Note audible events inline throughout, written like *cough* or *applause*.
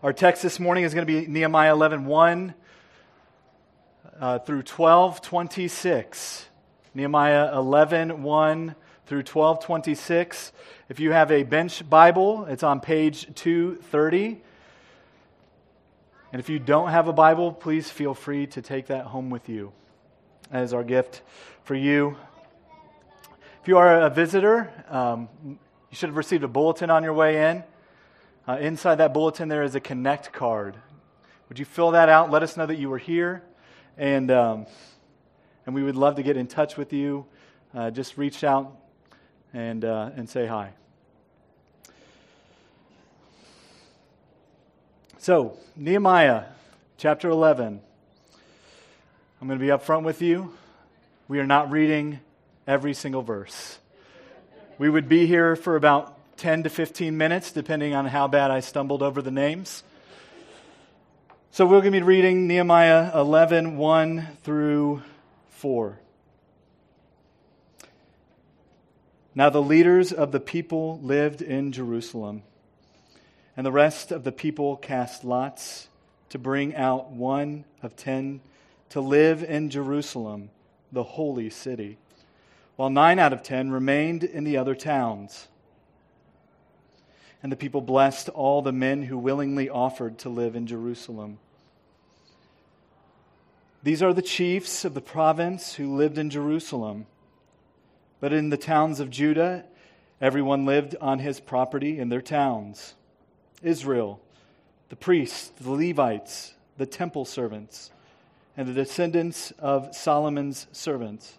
Our text this morning is going to be Nehemiah 11 1 uh, through 12 26. Nehemiah 11 1 through 12 26. If you have a bench Bible, it's on page 230. And if you don't have a Bible, please feel free to take that home with you as our gift for you. If you are a visitor, um, you should have received a bulletin on your way in. Uh, inside that bulletin, there is a Connect card. Would you fill that out? Let us know that you were here, and um, and we would love to get in touch with you. Uh, just reach out and uh, and say hi. So Nehemiah, chapter eleven. I'm going to be upfront with you. We are not reading every single verse. We would be here for about 10 to 15 minutes, depending on how bad I stumbled over the names. So we're going to be reading Nehemiah 11 1 through 4. Now the leaders of the people lived in Jerusalem, and the rest of the people cast lots to bring out one of ten to live in Jerusalem, the holy city, while nine out of ten remained in the other towns. And the people blessed all the men who willingly offered to live in Jerusalem. These are the chiefs of the province who lived in Jerusalem. But in the towns of Judah, everyone lived on his property in their towns Israel, the priests, the Levites, the temple servants, and the descendants of Solomon's servants.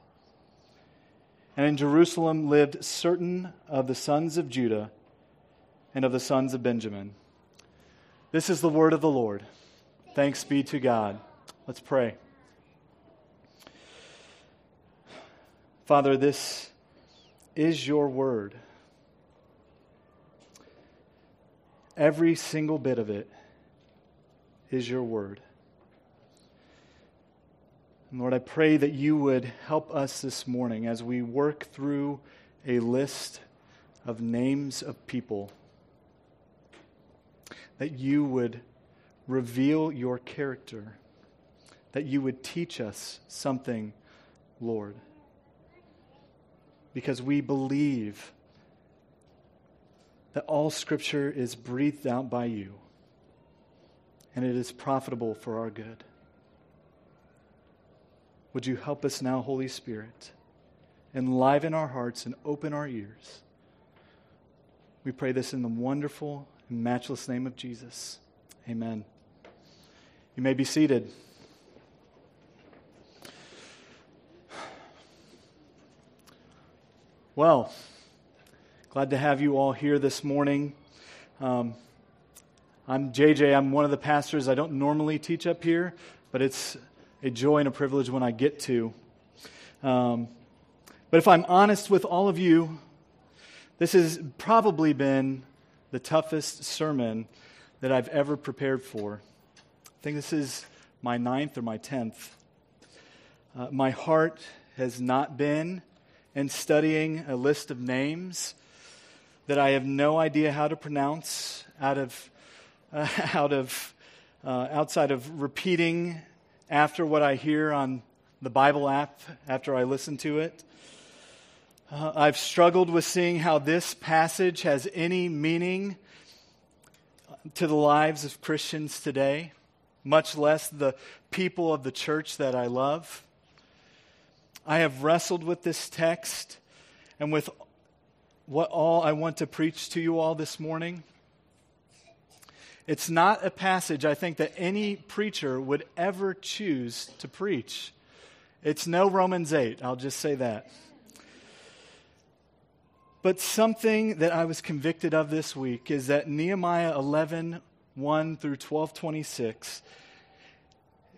And in Jerusalem lived certain of the sons of Judah and of the sons of Benjamin. This is the word of the Lord. Thanks be to God. Let's pray. Father, this is your word. Every single bit of it is your word. And Lord, I pray that you would help us this morning as we work through a list of names of people that you would reveal your character, that you would teach us something, Lord. Because we believe that all Scripture is breathed out by you and it is profitable for our good. Would you help us now, Holy Spirit? Enliven our hearts and open our ears. We pray this in the wonderful matchless name of Jesus. Amen. You may be seated. Well, glad to have you all here this morning. Um, I'm JJ. I'm one of the pastors. I don't normally teach up here, but it's a joy and a privilege when I get to. Um, but if I'm honest with all of you, this has probably been the toughest sermon that I've ever prepared for. I think this is my ninth or my tenth. Uh, my heart has not been in studying a list of names that I have no idea how to pronounce out of, uh, *laughs* out of uh, outside of repeating after what I hear on the Bible app after I listen to it. Uh, I've struggled with seeing how this passage has any meaning to the lives of Christians today, much less the people of the church that I love. I have wrestled with this text and with what all I want to preach to you all this morning. It's not a passage I think that any preacher would ever choose to preach. It's no Romans 8, I'll just say that. But something that I was convicted of this week is that Nehemiah 11, 1 through 1226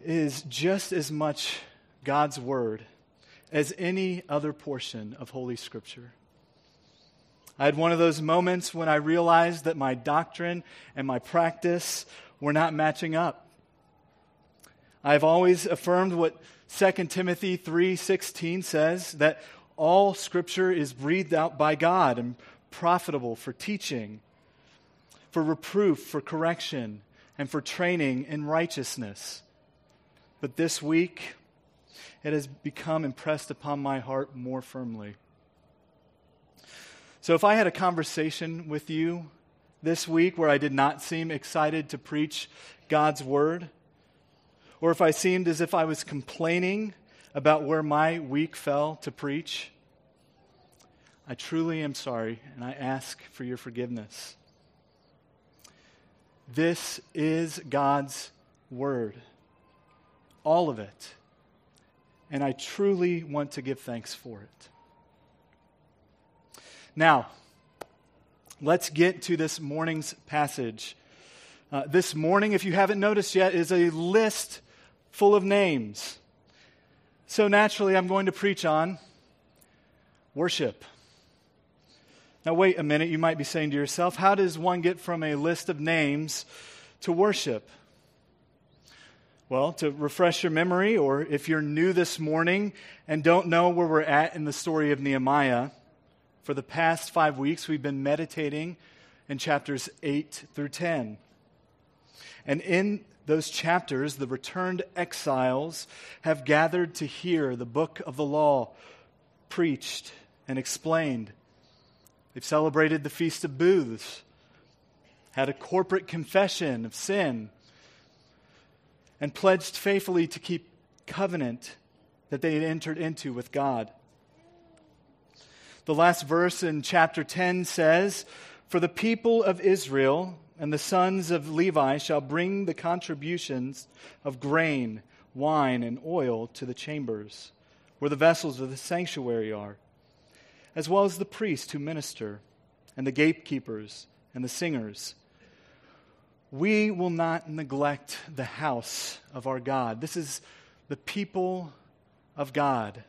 is just as much God's word as any other portion of Holy Scripture. I had one of those moments when I realized that my doctrine and my practice were not matching up. I've always affirmed what 2 Timothy 3:16 says that all scripture is breathed out by God and profitable for teaching, for reproof, for correction, and for training in righteousness. But this week, it has become impressed upon my heart more firmly. So, if I had a conversation with you this week where I did not seem excited to preach God's word, or if I seemed as if I was complaining about where my week fell to preach, I truly am sorry and I ask for your forgiveness. This is God's word, all of it. And I truly want to give thanks for it. Now, let's get to this morning's passage. Uh, this morning, if you haven't noticed yet, is a list full of names. So naturally, I'm going to preach on worship. Now, wait a minute. You might be saying to yourself, how does one get from a list of names to worship? Well, to refresh your memory, or if you're new this morning and don't know where we're at in the story of Nehemiah, for the past five weeks we've been meditating in chapters 8 through 10. And in those chapters, the returned exiles have gathered to hear the book of the law preached and explained. They've celebrated the Feast of Booths, had a corporate confession of sin, and pledged faithfully to keep covenant that they had entered into with God. The last verse in chapter 10 says, For the people of Israel and the sons of Levi shall bring the contributions of grain, wine, and oil to the chambers, where the vessels of the sanctuary are, as well as the priests who minister, and the gatekeepers, and the singers. We will not neglect the house of our God. This is the people of God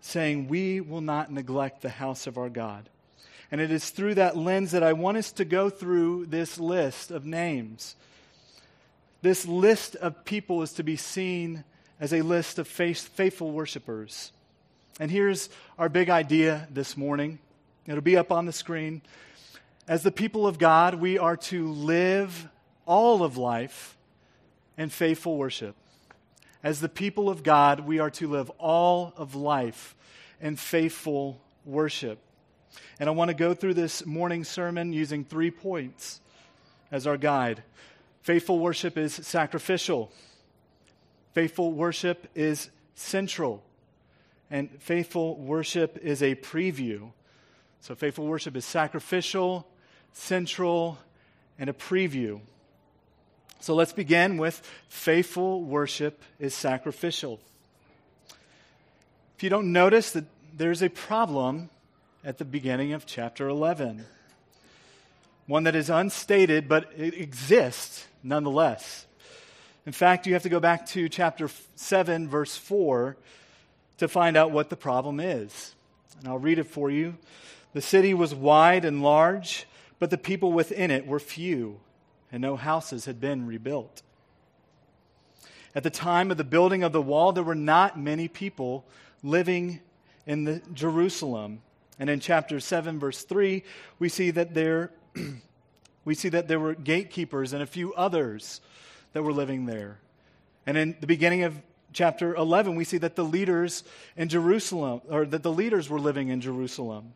saying, We will not neglect the house of our God. And it is through that lens that I want us to go through this list of names. This list of people is to be seen as a list of faith, faithful worshipers. And here's our big idea this morning. It'll be up on the screen. As the people of God, we are to live all of life in faithful worship. As the people of God, we are to live all of life in faithful worship. And I want to go through this morning sermon using three points as our guide. Faithful worship is sacrificial, faithful worship is central, and faithful worship is a preview. So, faithful worship is sacrificial, central, and a preview. So, let's begin with faithful worship is sacrificial. If you don't notice that there's a problem at the beginning of chapter 11. One that is unstated, but it exists nonetheless. In fact, you have to go back to chapter 7, verse 4, to find out what the problem is. And I'll read it for you. The city was wide and large, but the people within it were few, and no houses had been rebuilt. At the time of the building of the wall, there were not many people living in Jerusalem. And in chapter 7, verse 3, we see that there, *clears throat* we see that there were gatekeepers and a few others that were living there. And in the beginning of chapter 11, we see that the leaders in Jerusalem, or that the leaders were living in Jerusalem.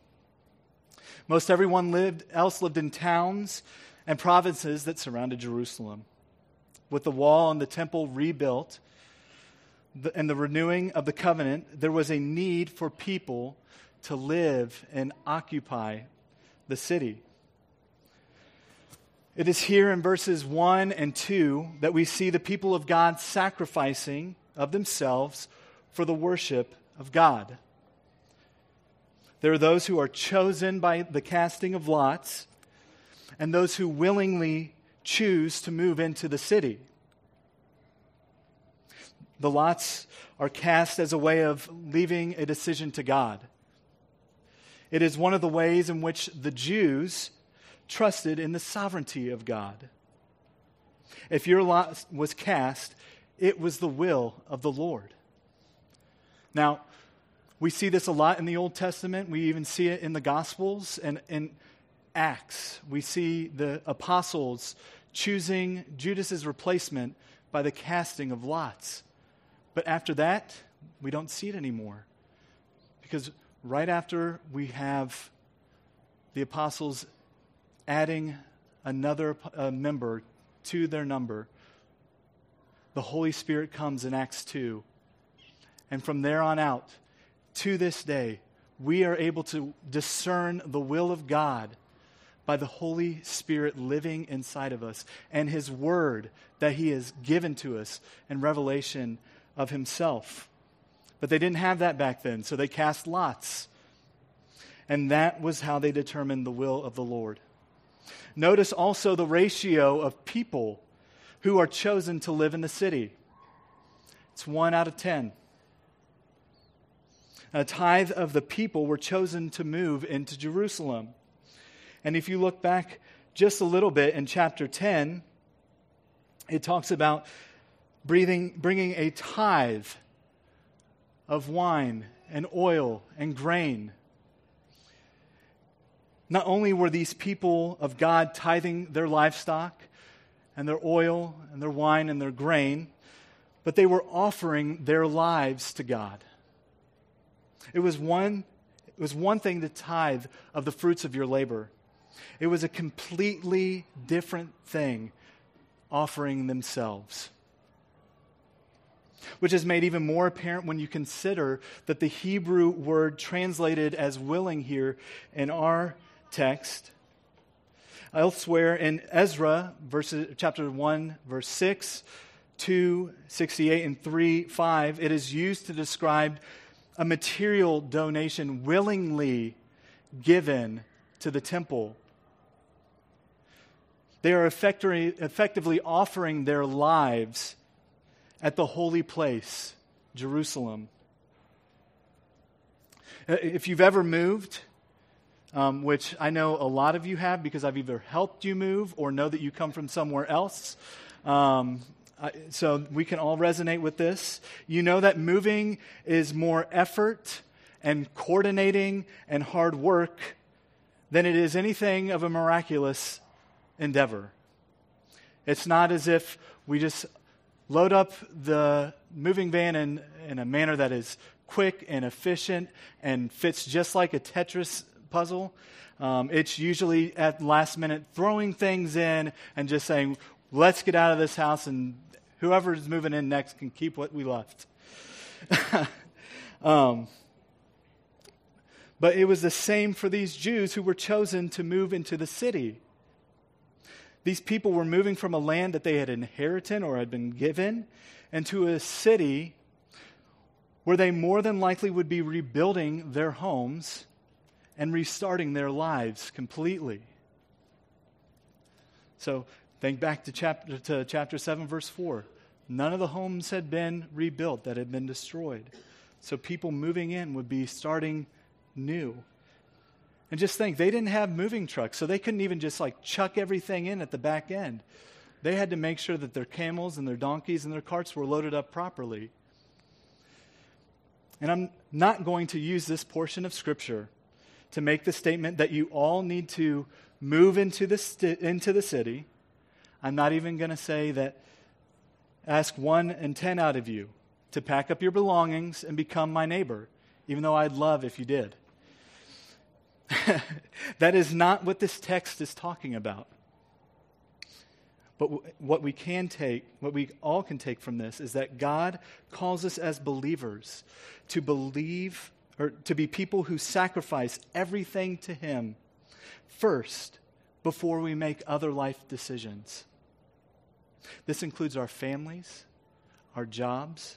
Most everyone lived, else lived in towns and provinces that surrounded Jerusalem. With the wall and the temple rebuilt, and the renewing of the covenant, there was a need for people to live and occupy the city. It is here in verses 1 and 2 that we see the people of God sacrificing of themselves for the worship of God. There are those who are chosen by the casting of lots, and those who willingly choose to move into the city. The lots are cast as a way of leaving a decision to God. It is one of the ways in which the Jews trusted in the sovereignty of God. If your lot was cast, it was the will of the Lord. Now, we see this a lot in the Old Testament. We even see it in the Gospels and in Acts. We see the apostles choosing Judas's replacement by the casting of lots. But after that, we don't see it anymore. Because right after we have the apostles adding another uh, member to their number, the Holy Spirit comes in Acts 2. And from there on out, to this day, we are able to discern the will of God by the Holy Spirit living inside of us and His Word that He has given to us in revelation of Himself. But they didn't have that back then, so they cast lots. And that was how they determined the will of the Lord. Notice also the ratio of people who are chosen to live in the city. It's one out of ten. A tithe of the people were chosen to move into Jerusalem. And if you look back just a little bit in chapter 10, it talks about breathing, bringing a tithe of wine and oil and grain. Not only were these people of God tithing their livestock and their oil and their wine and their grain, but they were offering their lives to God. It was one, it was one thing to tithe of the fruits of your labor. It was a completely different thing offering themselves. Which is made even more apparent when you consider that the Hebrew word translated as willing here in our text. Elsewhere in Ezra, verses, chapter 1, verse 6, 2, 68, and 3, 5, it is used to describe a material donation willingly given to the temple. They are effectively offering their lives at the holy place, Jerusalem. Uh, if you've ever moved, um, which I know a lot of you have because I've either helped you move or know that you come from somewhere else. Um, I, so we can all resonate with this. You know that moving is more effort and coordinating and hard work than it is anything of a miraculous endeavor. It's not as if we just load up the moving van in, in a manner that is quick and efficient and fits just like a Tetris puzzle. Um, it's usually at last minute throwing things in and just saying, let's get out of this house and whoever is moving in next can keep what we left. *laughs* um, but it was the same for these Jews who were chosen to move into the city. These people were moving from a land that they had inherited or had been given into a city where they more than likely would be rebuilding their homes and restarting their lives completely. So think back to chapter, to chapter 7, verse 4. None of the homes had been rebuilt that had been destroyed. So people moving in would be starting new. And just think, they didn't have moving trucks, so they couldn't even just like chuck everything in at the back end. They had to make sure that their camels and their donkeys and their carts were loaded up properly. And I'm not going to use this portion of Scripture to make the statement that you all need to move into the, sti- into the city. I'm not even going to say that ask one in ten out of you to pack up your belongings and become my neighbor, even though I'd love if you did. *laughs* that is not what this text is talking about. But what we can take, what we all can take from this, is that God calls us as believers to believe or to be people who sacrifice everything to Him first before we make other life decisions. This includes our families, our jobs,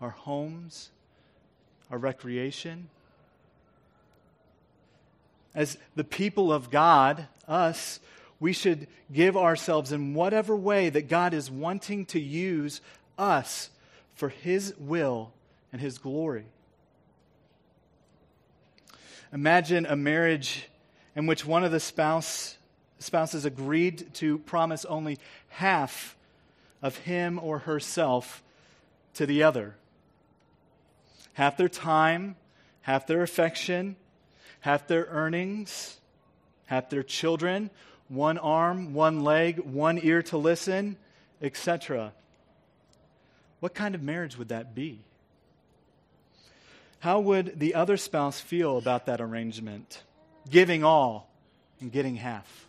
our homes, our recreation, as the people of God, us, we should give ourselves in whatever way that God is wanting to use us for His will and His glory. Imagine a marriage in which one of the spouse, spouses agreed to promise only half of him or herself to the other. Half their time, half their affection, half their earnings, half their children, one arm, one leg, one ear to listen, etc. What kind of marriage would that be? How would the other spouse feel about that arrangement? Giving all and getting half.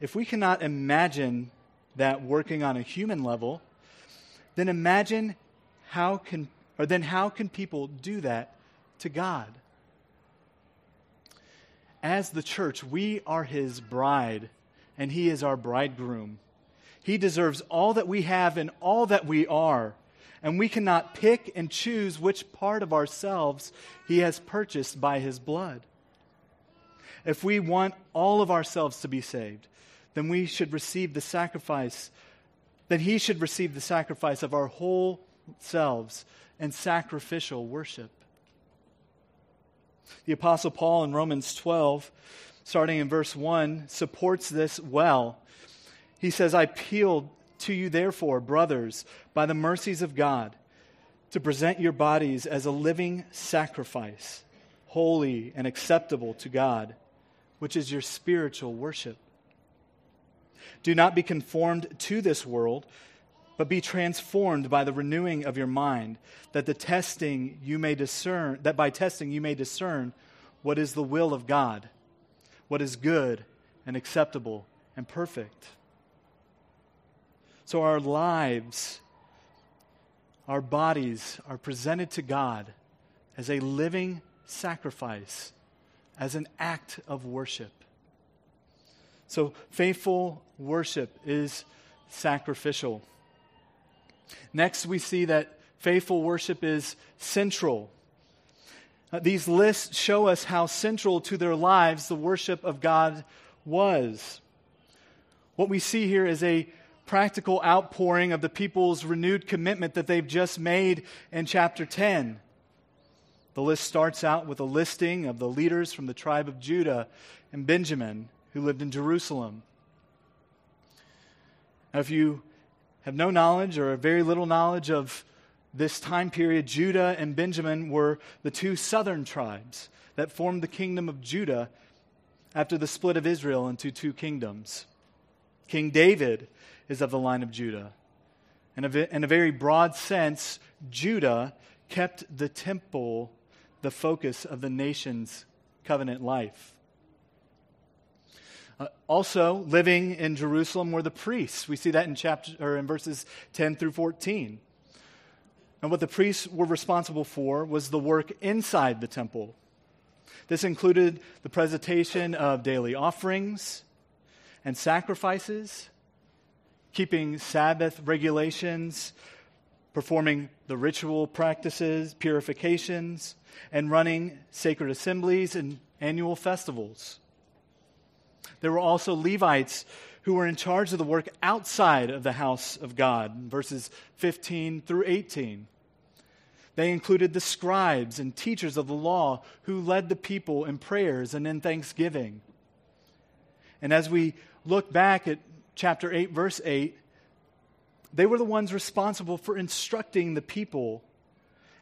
If we cannot imagine that working on a human level, then imagine how can or then how can people do that to God? As the church, we are his bride and he is our bridegroom. He deserves all that we have and all that we are. And we cannot pick and choose which part of ourselves he has purchased by his blood. If we want all of ourselves to be saved, then we should receive the sacrifice, then he should receive the sacrifice of our whole selves and sacrificial worship. The Apostle Paul in Romans 12, starting in verse 1, supports this well. He says, I appeal to you, therefore, brothers, by the mercies of God, to present your bodies as a living sacrifice, holy and acceptable to God, which is your spiritual worship. Do not be conformed to this world, but be transformed by the renewing of your mind, that the testing you may discern that by testing you may discern what is the will of God, what is good and acceptable and perfect. So our lives, our bodies are presented to God as a living sacrifice, as an act of worship. So faithful worship is sacrificial. Next, we see that faithful worship is central. Uh, these lists show us how central to their lives the worship of God was. What we see here is a practical outpouring of the people's renewed commitment that they've just made in chapter 10. The list starts out with a listing of the leaders from the tribe of Judah and Benjamin who lived in Jerusalem. Now, if you have no knowledge or very little knowledge of this time period, Judah and Benjamin were the two southern tribes that formed the kingdom of Judah after the split of Israel into two kingdoms. King David is of the line of Judah. And in a very broad sense, Judah kept the temple the focus of the nation's covenant life. Uh, also, living in Jerusalem were the priests. We see that in chapter or in verses 10 through 14. And what the priests were responsible for was the work inside the temple. This included the presentation of daily offerings and sacrifices, keeping Sabbath regulations, performing the ritual practices, purifications, and running sacred assemblies and annual festivals. There were also Levites who were in charge of the work outside of the house of God, verses 15 through 18. They included the scribes and teachers of the law who led the people in prayers and in thanksgiving. And as we look back at chapter 8, verse 8, they were the ones responsible for instructing the people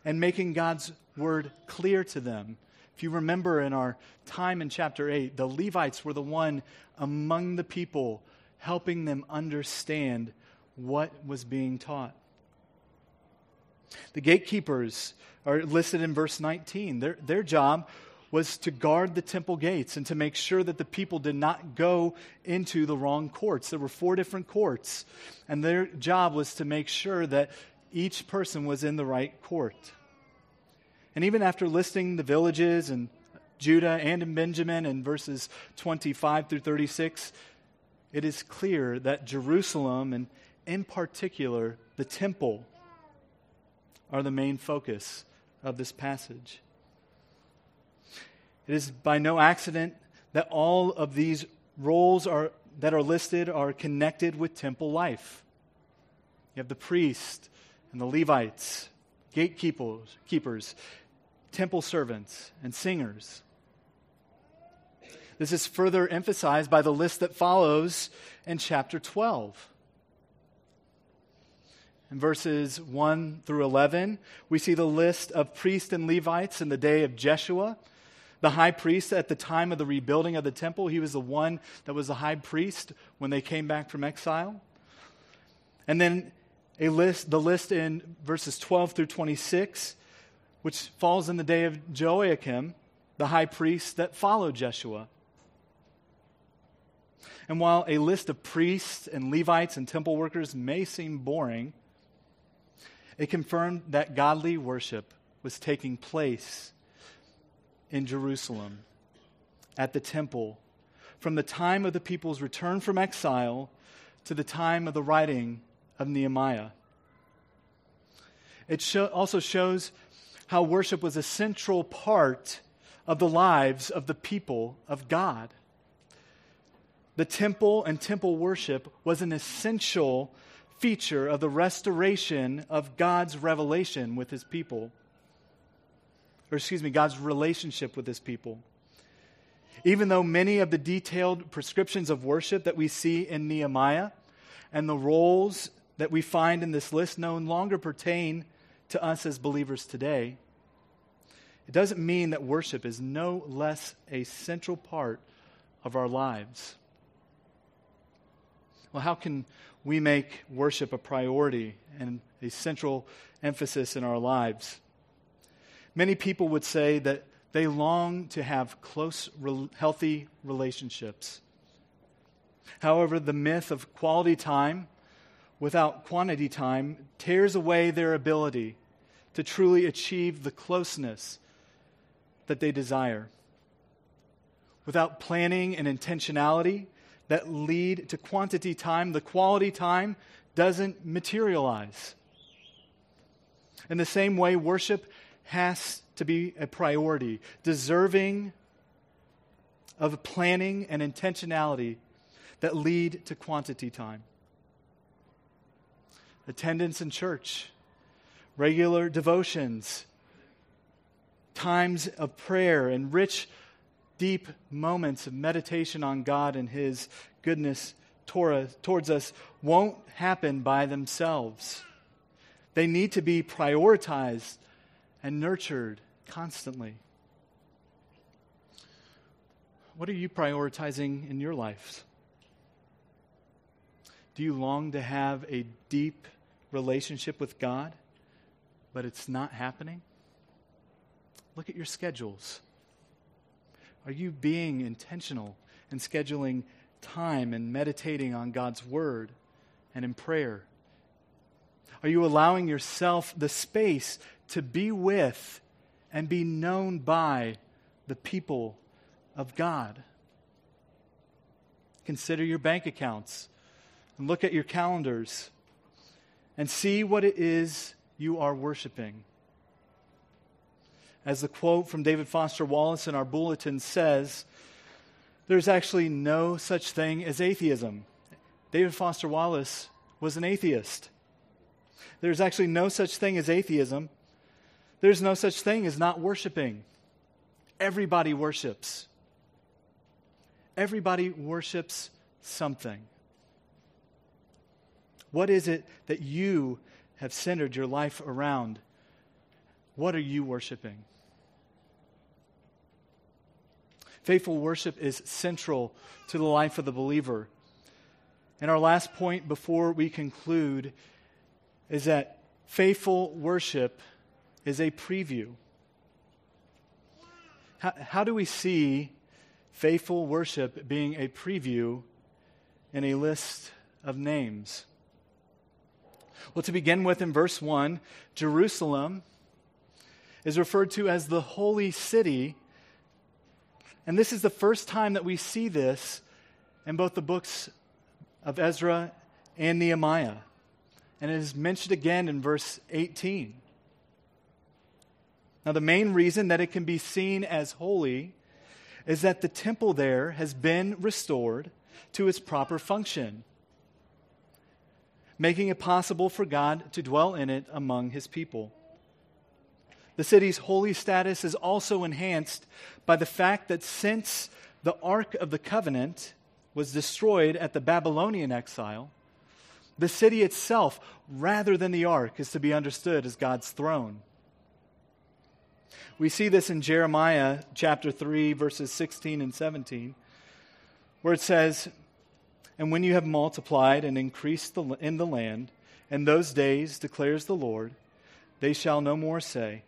and making God's word clear to them. If you remember in our time in chapter 8, the Levites were the one among the people helping them understand what was being taught. The gatekeepers are listed in verse 19. Their, their job was to guard the temple gates and to make sure that the people did not go into the wrong courts. There were four different courts, and their job was to make sure that each person was in the right court. And even after listing the villages in Judah and in Benjamin in verses 25 through 36, it is clear that Jerusalem, and in particular the temple, are the main focus of this passage. It is by no accident that all of these roles are, that are listed are connected with temple life. You have the priest and the Levites, gatekeepers, keepers, temple servants, and singers. This is further emphasized by the list that follows in chapter 12. In verses 1 through 11, we see the list of priests and Levites in the day of Jeshua The high priest at the time of the rebuilding of the temple, he was the one that was the high priest when they came back from exile. And then a list, the list in verses 12 through 26, which falls in the day of Joiakim, the high priest that followed Jeshua. And while a list of priests and Levites and temple workers may seem boring, it confirmed that godly worship was taking place in Jerusalem at the temple from the time of the people's return from exile to the time of the writing of Nehemiah. It show, also shows how worship was a central part of the lives of the people of God. The temple and temple worship was an essential feature of the restoration of God's revelation with his people. Or, excuse me, God's relationship with his people. Even though many of the detailed prescriptions of worship that we see in Nehemiah and the roles that we find in this list no longer pertain to us as believers today, it doesn't mean that worship is no less a central part of our lives. Well, how can we make worship a priority and a central emphasis in our lives? Many people would say that they long to have close, healthy relationships. However, the myth of quality time without quantity time tears away their ability to truly achieve the closeness that they desire. Without planning and intentionality that lead to quantity time, the quality time doesn't materialize. In the same way, worship has to be a priority, deserving of planning and intentionality that lead to quantity time. Attendance in church, regular devotions, times of prayer and rich, deep moments of meditation on God and His goodness towards us won't happen by themselves. They need to be prioritized and nurtured constantly. What are you prioritizing in your life? Do you long to have a deep relationship with God, but it's not happening? Look at your schedules. Are you being intentional in scheduling time and meditating on God's Word and in prayer? Are you allowing yourself the space to be with and be known by the people of God? Consider your bank accounts and look at your calendars and see what it is you are worshiping. As the quote from David Foster Wallace in our bulletin says, there's actually no such thing as atheism. David Foster Wallace was an atheist. There's actually no such thing as atheism. There's no such thing as not worshiping. Everybody worships. Everybody worships something. What is it that you have centered your life around? What are you worshiping? Faithful worship is central to the life of the believer. And our last point before we conclude is that faithful worship is a preview. How, how do we see faithful worship being a preview in a list of names? Well, to begin with, in verse 1, Jerusalem is referred to as the holy city. And this is the first time that we see this in both the books of Ezra and Nehemiah. And it is mentioned again in verse 18. Now, the main reason that it can be seen as holy is that the temple there has been restored to its proper function, making it possible for God to dwell in it among his people. The city's holy status is also enhanced by the fact that since the Ark of the Covenant was destroyed at the Babylonian exile, the city itself, rather than the ark, is to be understood as God's throne. We see this in Jeremiah chapter 3, verses 16 and 17, where it says, And when you have multiplied and increased the, in the land, in those days, declares the Lord, they shall no more say,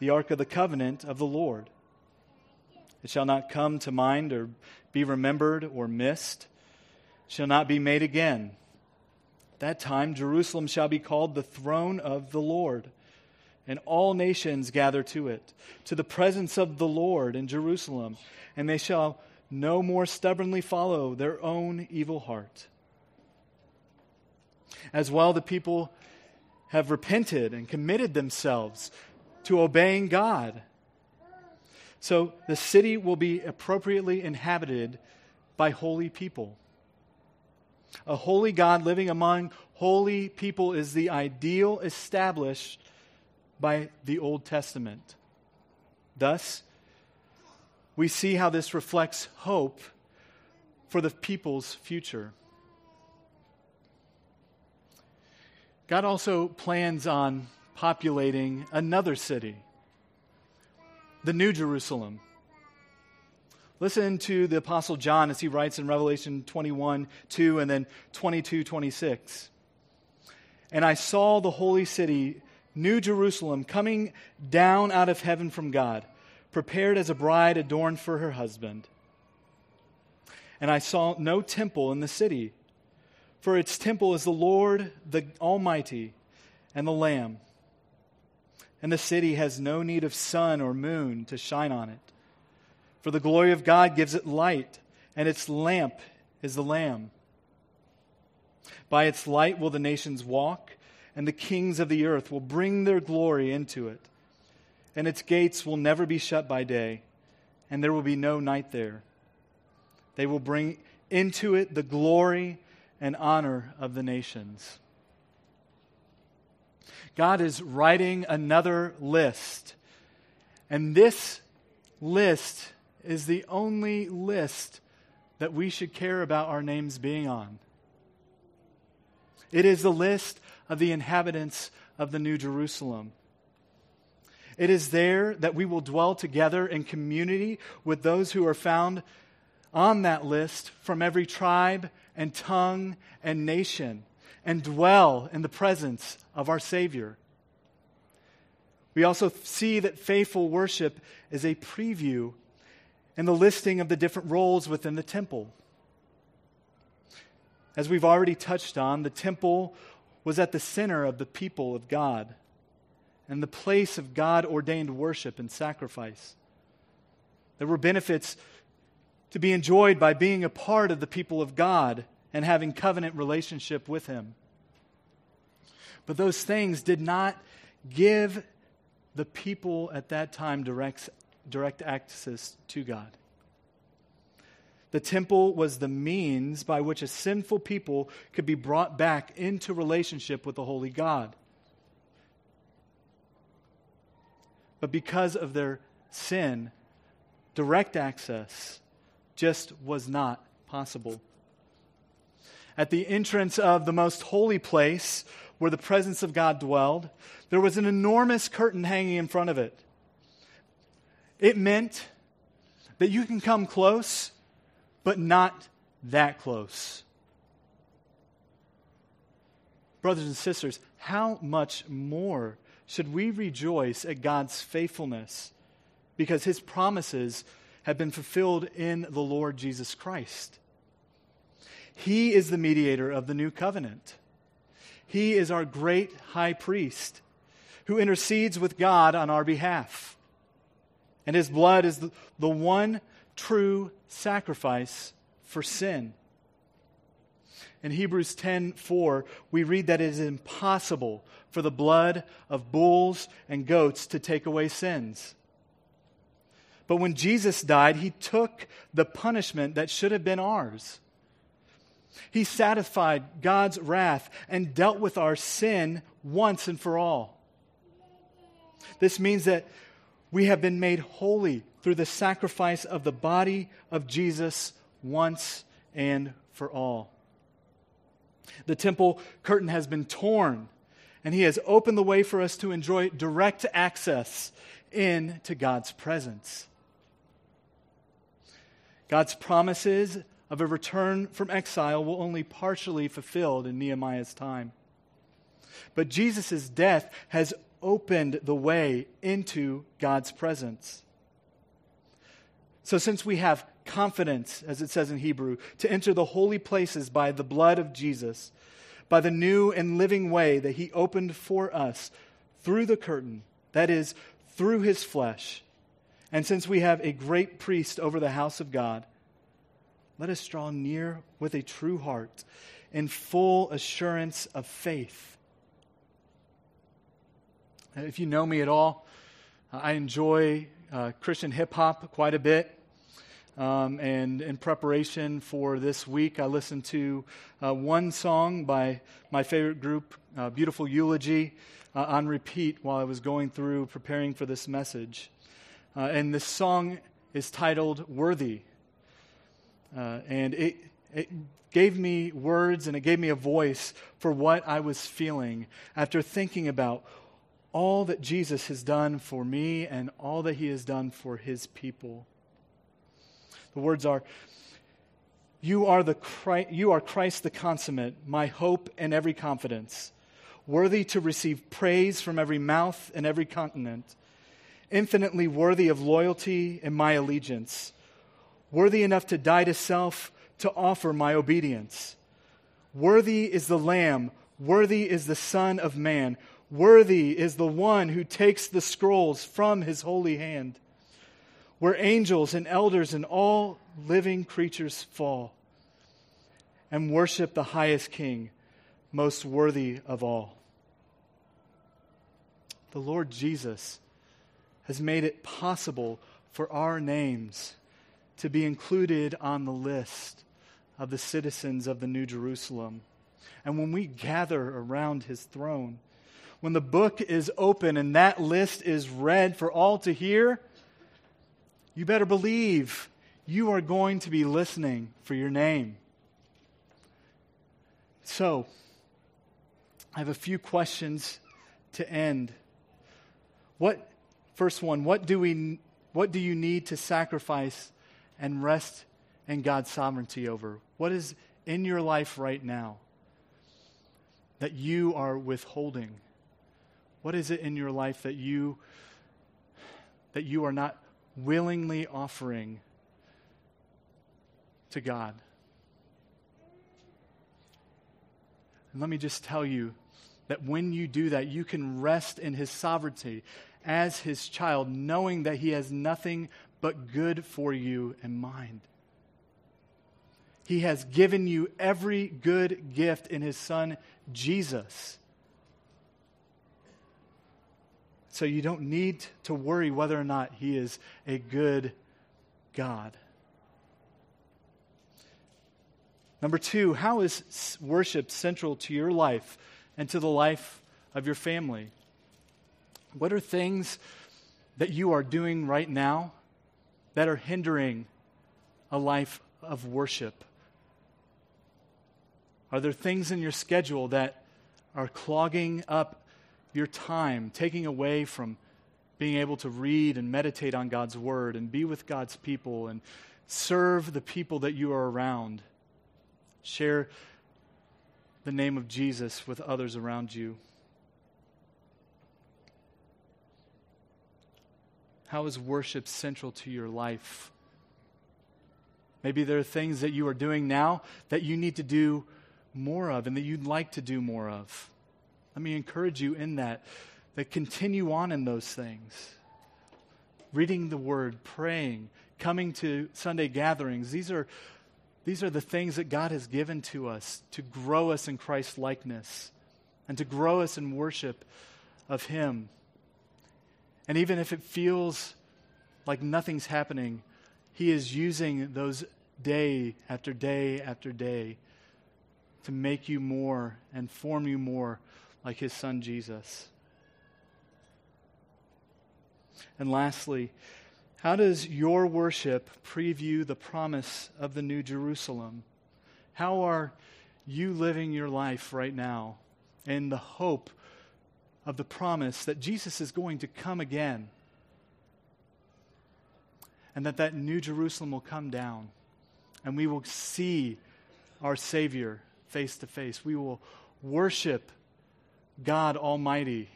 The ark of the covenant of the Lord. It shall not come to mind or be remembered or missed, shall not be made again. At that time Jerusalem shall be called the throne of the Lord, and all nations gather to it, to the presence of the Lord in Jerusalem, and they shall no more stubbornly follow their own evil heart. As well, the people have repented and committed themselves to obeying God. So the city will be appropriately inhabited by holy people. A holy God living among holy people is the ideal established by the Old Testament. Thus, we see how this reflects hope for the people's future. God also plans on populating another city, the New Jerusalem. Listen to the Apostle John as he writes in Revelation 21 2 and then 22 26. And I saw the holy city, New Jerusalem, coming down out of heaven from God, prepared as a bride adorned for her husband. And I saw no temple in the city for its temple is the Lord, the Almighty, and the Lamb. And the city has no need of sun or moon to shine on it. For the glory of God gives it light, and its lamp is the Lamb. By its light will the nations walk, and the kings of the earth will bring their glory into it. And its gates will never be shut by day, and there will be no night there. They will bring into it the glory and honor of the nations. God is writing another list. And this list is the only list that we should care about our names being on. It is the list of the inhabitants of the New Jerusalem. It is there that we will dwell together in community with those who are found on that list from every tribe and tongue and nation and dwell in the presence of our Savior. We also see that faithful worship is a preview in the listing of the different roles within the temple. As we've already touched on, the temple was at the center of the people of God and the place of God ordained worship and sacrifice. There were benefits to be enjoyed by being a part of the people of God and having covenant relationship with him. But those things did not give the people at that time direct, direct access to God. The temple was the means by which a sinful people could be brought back into relationship with the holy God. But because of their sin, direct access just was not possible. At the entrance of the most holy place, where the presence of God dwelled, there was an enormous curtain hanging in front of it. It meant that you can come close, but not that close. Brothers and sisters, how much more should we rejoice at God's faithfulness because his promises have been fulfilled in the Lord Jesus Christ. He is the mediator of the new covenant. He is our great high priest who intercedes with God on our behalf. And his blood is the, the one true sacrifice for sin. In Hebrews 10:4, we read that it is impossible for the blood of bulls and goats to take away sins. But when Jesus died, he took the punishment that should have been ours. He satisfied God's wrath and dealt with our sin once and for all. This means that we have been made holy through the sacrifice of the body of Jesus once and for all. The temple curtain has been torn, and he has opened the way for us to enjoy direct access into God's presence. God's promises of a return from exile were only partially fulfilled in Nehemiah's time. But Jesus' death has opened the way into God's presence. So, since we have confidence, as it says in Hebrew, to enter the holy places by the blood of Jesus, by the new and living way that he opened for us through the curtain, that is, through his flesh, and since we have a great priest over the house of God, let us draw near with a true heart in full assurance of faith. If you know me at all, I enjoy uh, Christian hip hop quite a bit. Um, and in preparation for this week, I listened to uh, one song by my favorite group, uh, Beautiful Eulogy, uh, on repeat while I was going through preparing for this message. Uh, and this song is titled Worthy. Uh, and it, it gave me words and it gave me a voice for what I was feeling after thinking about all that Jesus has done for me and all that he has done for his people. The words are You are, the Christ, you are Christ the consummate, my hope and every confidence, worthy to receive praise from every mouth and every continent, infinitely worthy of loyalty and my allegiance, worthy enough to die to self to offer my obedience. Worthy is the Lamb, worthy is the Son of Man, worthy is the one who takes the scrolls from his holy hand where angels and elders and all living creatures fall and worship the highest King, most worthy of all. The Lord Jesus has made it possible for our names to be included on the list of the citizens of the New Jerusalem. And when we gather around his throne, when the book is open and that list is read for all to hear, you better believe you are going to be listening for your name. So, I have a few questions to end. What first one, what do we what do you need to sacrifice and rest in God's sovereignty over? What is in your life right now that you are withholding? What is it in your life that you that you are not willingly offering to God. And let me just tell you that when you do that, you can rest in His sovereignty as His child, knowing that He has nothing but good for you in mind. He has given you every good gift in His Son, Jesus. So you don't need to worry whether or not He is a good God. Number two, how is worship central to your life and to the life of your family? What are things that you are doing right now that are hindering a life of worship? Are there things in your schedule that are clogging up your time, taking away from being able to read and meditate on God's word and be with God's people and serve the people that you are around. Share the name of Jesus with others around you. How is worship central to your life? Maybe there are things that you are doing now that you need to do more of and that you'd like to do more of. Let me encourage you in that, that continue on in those things. Reading the word, praying, coming to Sunday gatherings. These are, these are the things that God has given to us to grow us in Christ's likeness and to grow us in worship of Him. And even if it feels like nothing's happening, He is using those day after day after day to make you more and form you more like his son Jesus. And lastly, how does your worship preview the promise of the New Jerusalem? How are you living your life right now in the hope of the promise that Jesus is going to come again and that that new Jerusalem will come down and we will see our Savior face to face. We will worship God Almighty,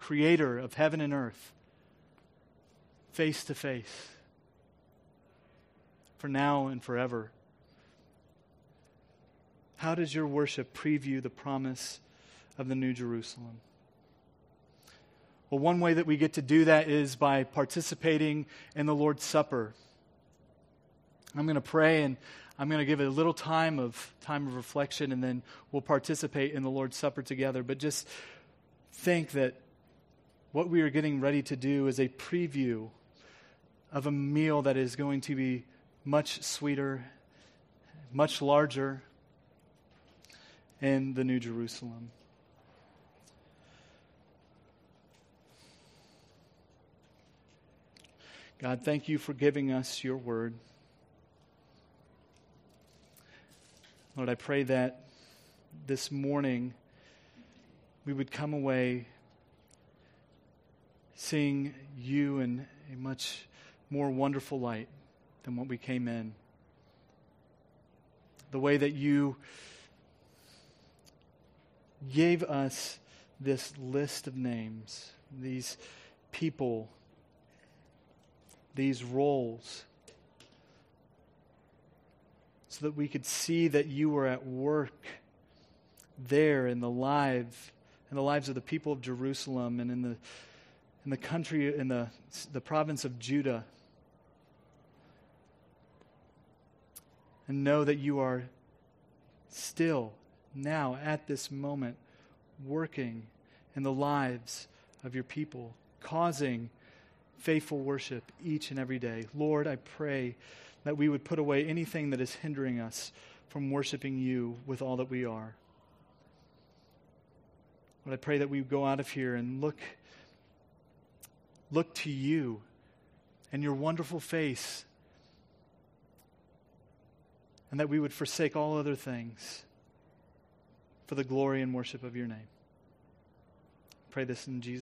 creator of heaven and earth, face to face for now and forever. How does your worship preview the promise of the New Jerusalem? Well, one way that we get to do that is by participating in the Lord's Supper. I'm going to pray and I'm going to give it a little time of time of reflection and then we'll participate in the Lord's Supper together. But just think that what we are getting ready to do is a preview of a meal that is going to be much sweeter, much larger in the New Jerusalem. God, thank you for giving us your word. Lord, I pray that this morning we would come away seeing you in a much more wonderful light than what we came in. The way that you gave us this list of names, these people these roles so that we could see that you were at work there in the lives in the lives of the people of Jerusalem and in the in the country in the the province of Judah and know that you are still now at this moment working in the lives of your people causing faithful worship each and every day. Lord, I pray that we would put away anything that is hindering us from worshiping you with all that we are. Lord, I pray that we go out of here and look, look to you and your wonderful face, and that we would forsake all other things for the glory and worship of your name. Pray this in Jesus.